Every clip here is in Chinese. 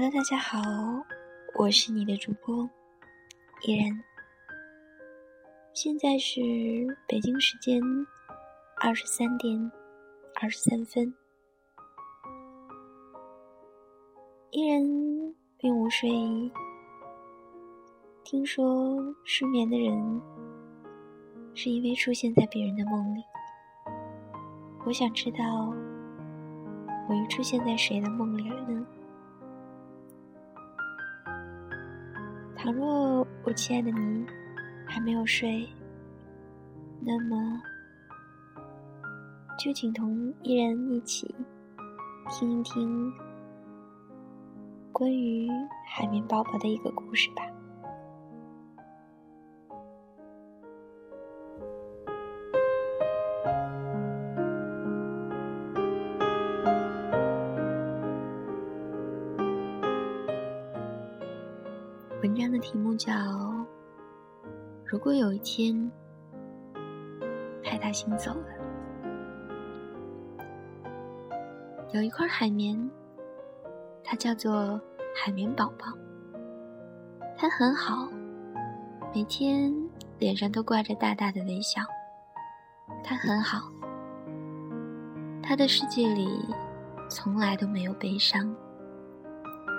Hello，大家好，我是你的主播依然。现在是北京时间二十三点二十三分，依然并无睡意。听说失眠的人是因为出现在别人的梦里，我想知道我又出现在谁的梦里了呢？倘若我亲爱的你还没有睡，那么就请同一人一起听一听关于海绵宝宝的一个故事吧。章的题目叫《如果有一天派大星走了》，有一块海绵，它叫做海绵宝宝，它很好，每天脸上都挂着大大的微笑。它很好，它的世界里从来都没有悲伤。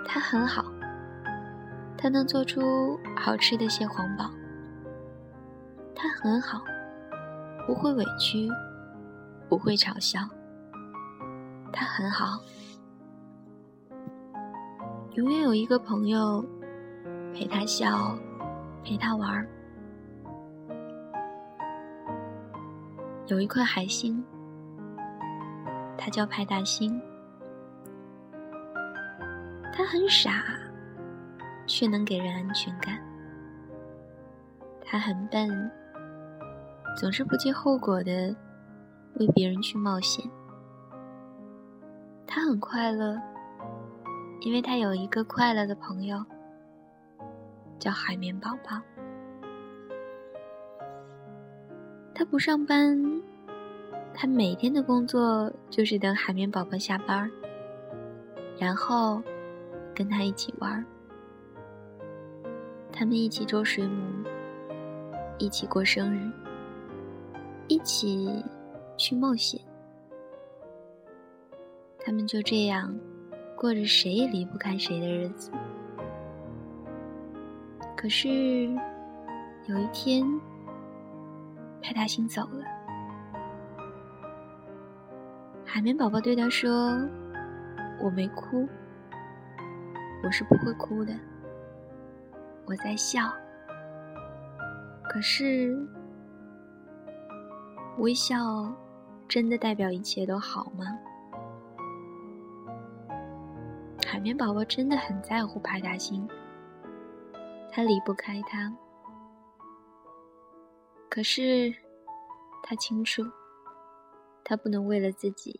它很好。他能做出好吃的蟹黄堡。他很好，不会委屈，不会嘲笑。他很好，永远有一个朋友陪他笑，陪他玩儿。有一块海星，它叫派大星。它很傻。却能给人安全感。他很笨，总是不计后果的为别人去冒险。他很快乐，因为他有一个快乐的朋友，叫海绵宝宝。他不上班，他每天的工作就是等海绵宝宝下班，然后跟他一起玩。他们一起捉水母，一起过生日，一起去冒险。他们就这样过着谁也离不开谁的日子。可是有一天，派大星走了，海绵宝宝对他说：“我没哭，我是不会哭的。”我在笑，可是微笑真的代表一切都好吗？海绵宝宝真的很在乎派大星，他离不开他。可是他清楚，他不能为了自己，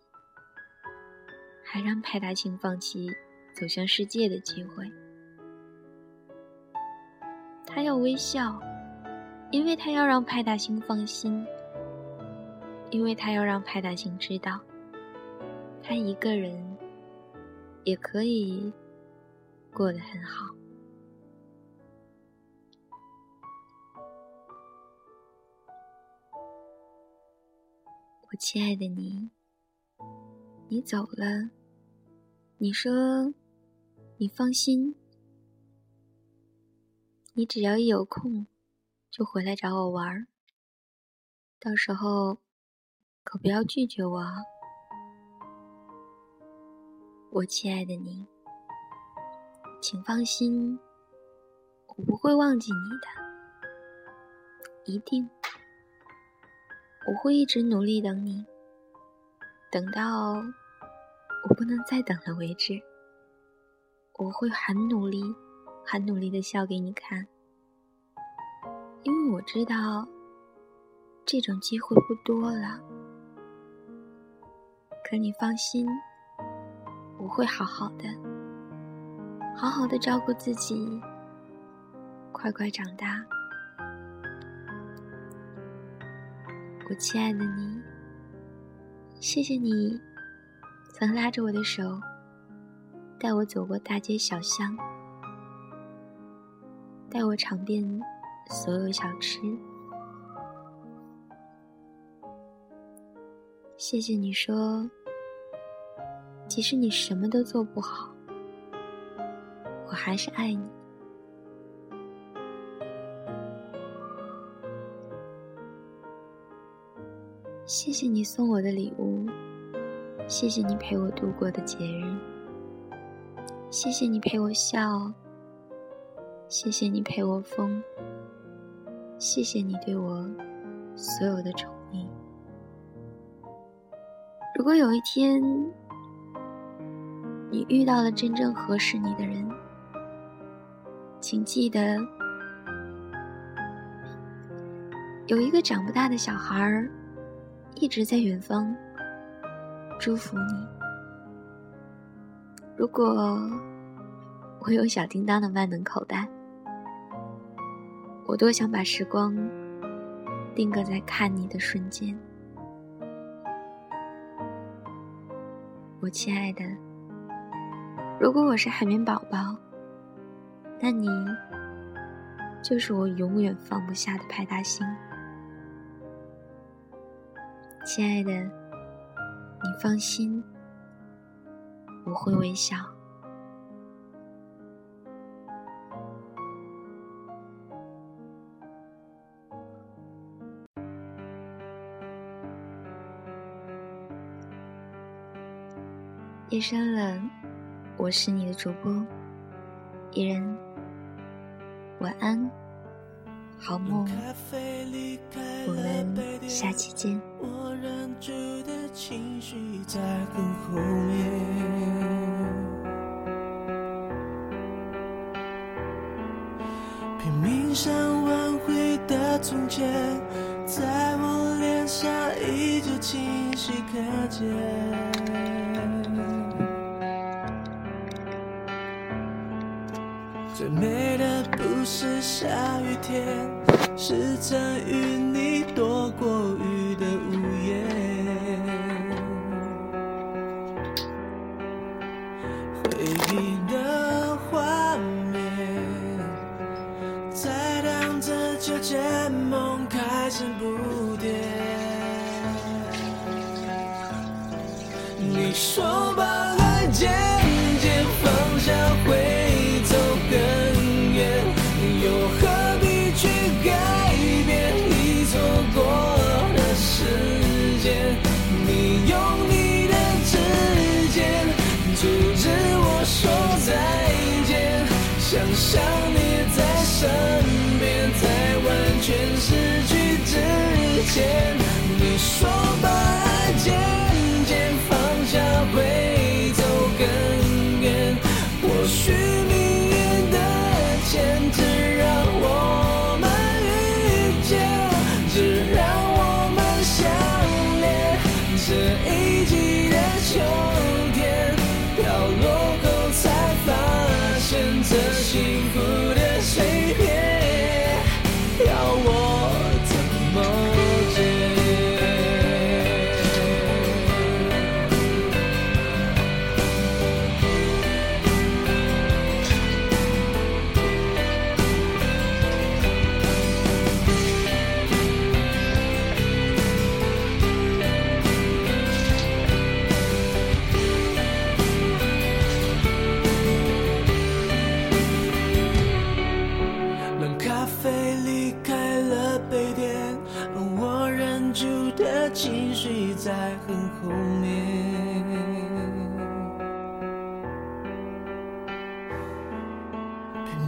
还让派大星放弃走向世界的机会。他要微笑，因为他要让派大星放心，因为他要让派大星知道，他一个人也可以过得很好。我亲爱的你，你走了，你说你放心。你只要一有空，就回来找我玩儿。到时候可不要拒绝我啊，我亲爱的你，请放心，我不会忘记你的，一定，我会一直努力等你，等到我不能再等了为止。我会很努力。很努力的笑给你看，因为我知道这种机会不多了。可你放心，我会好好的，好好的照顾自己，快快长大。我亲爱的你，谢谢你曾拉着我的手，带我走过大街小巷，带我尝遍所有小吃。谢谢你说，即使你什么都做不好，我还是爱你。谢谢你送我的礼物，谢谢你陪我度过的节日，谢谢你陪我笑，谢谢你陪我疯，谢谢你对我所有的宠溺。如果有一天你遇到了真正合适你的人，请记得，有一个长不大的小孩儿。一直在远方祝福你。如果我有小叮当的万能口袋，我多想把时光定格在看你的瞬间。我亲爱的，如果我是海绵宝宝，那你就是我永远放不下的派大星。亲爱的，你放心，我会微笑。夜深了，我是你的主播伊人，晚安，好梦，我们下期见。我忍住的情绪在很后面，拼命想挽回的从前，在我脸上依旧清晰可见。最美的不是下雨天，是曾与你躲过雨你说把爱渐渐放下会走更远，或许命运的签只让我们遇见，只让我们相恋。这一季的秋天，飘落后才发现这幸福。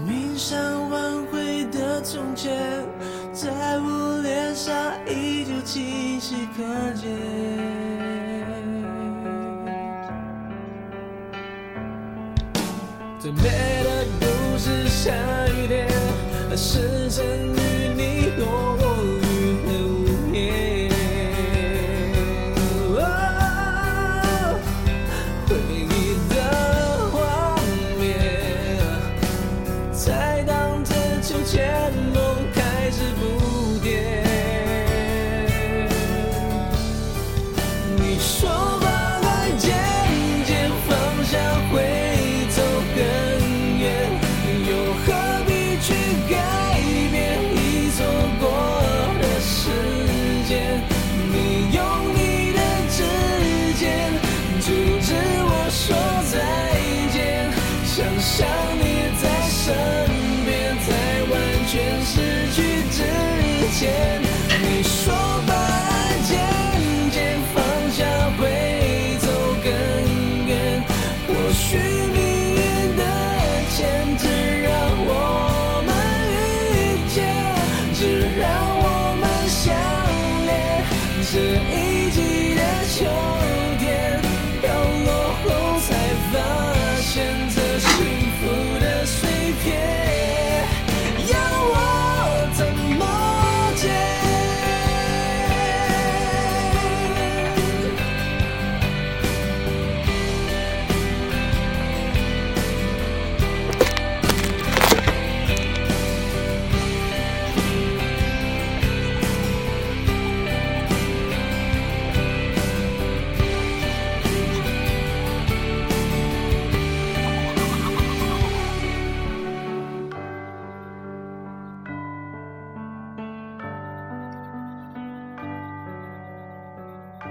命想挽回的从前，在我脸上依旧清晰可见。最美的不是下雨天，而是曾 share.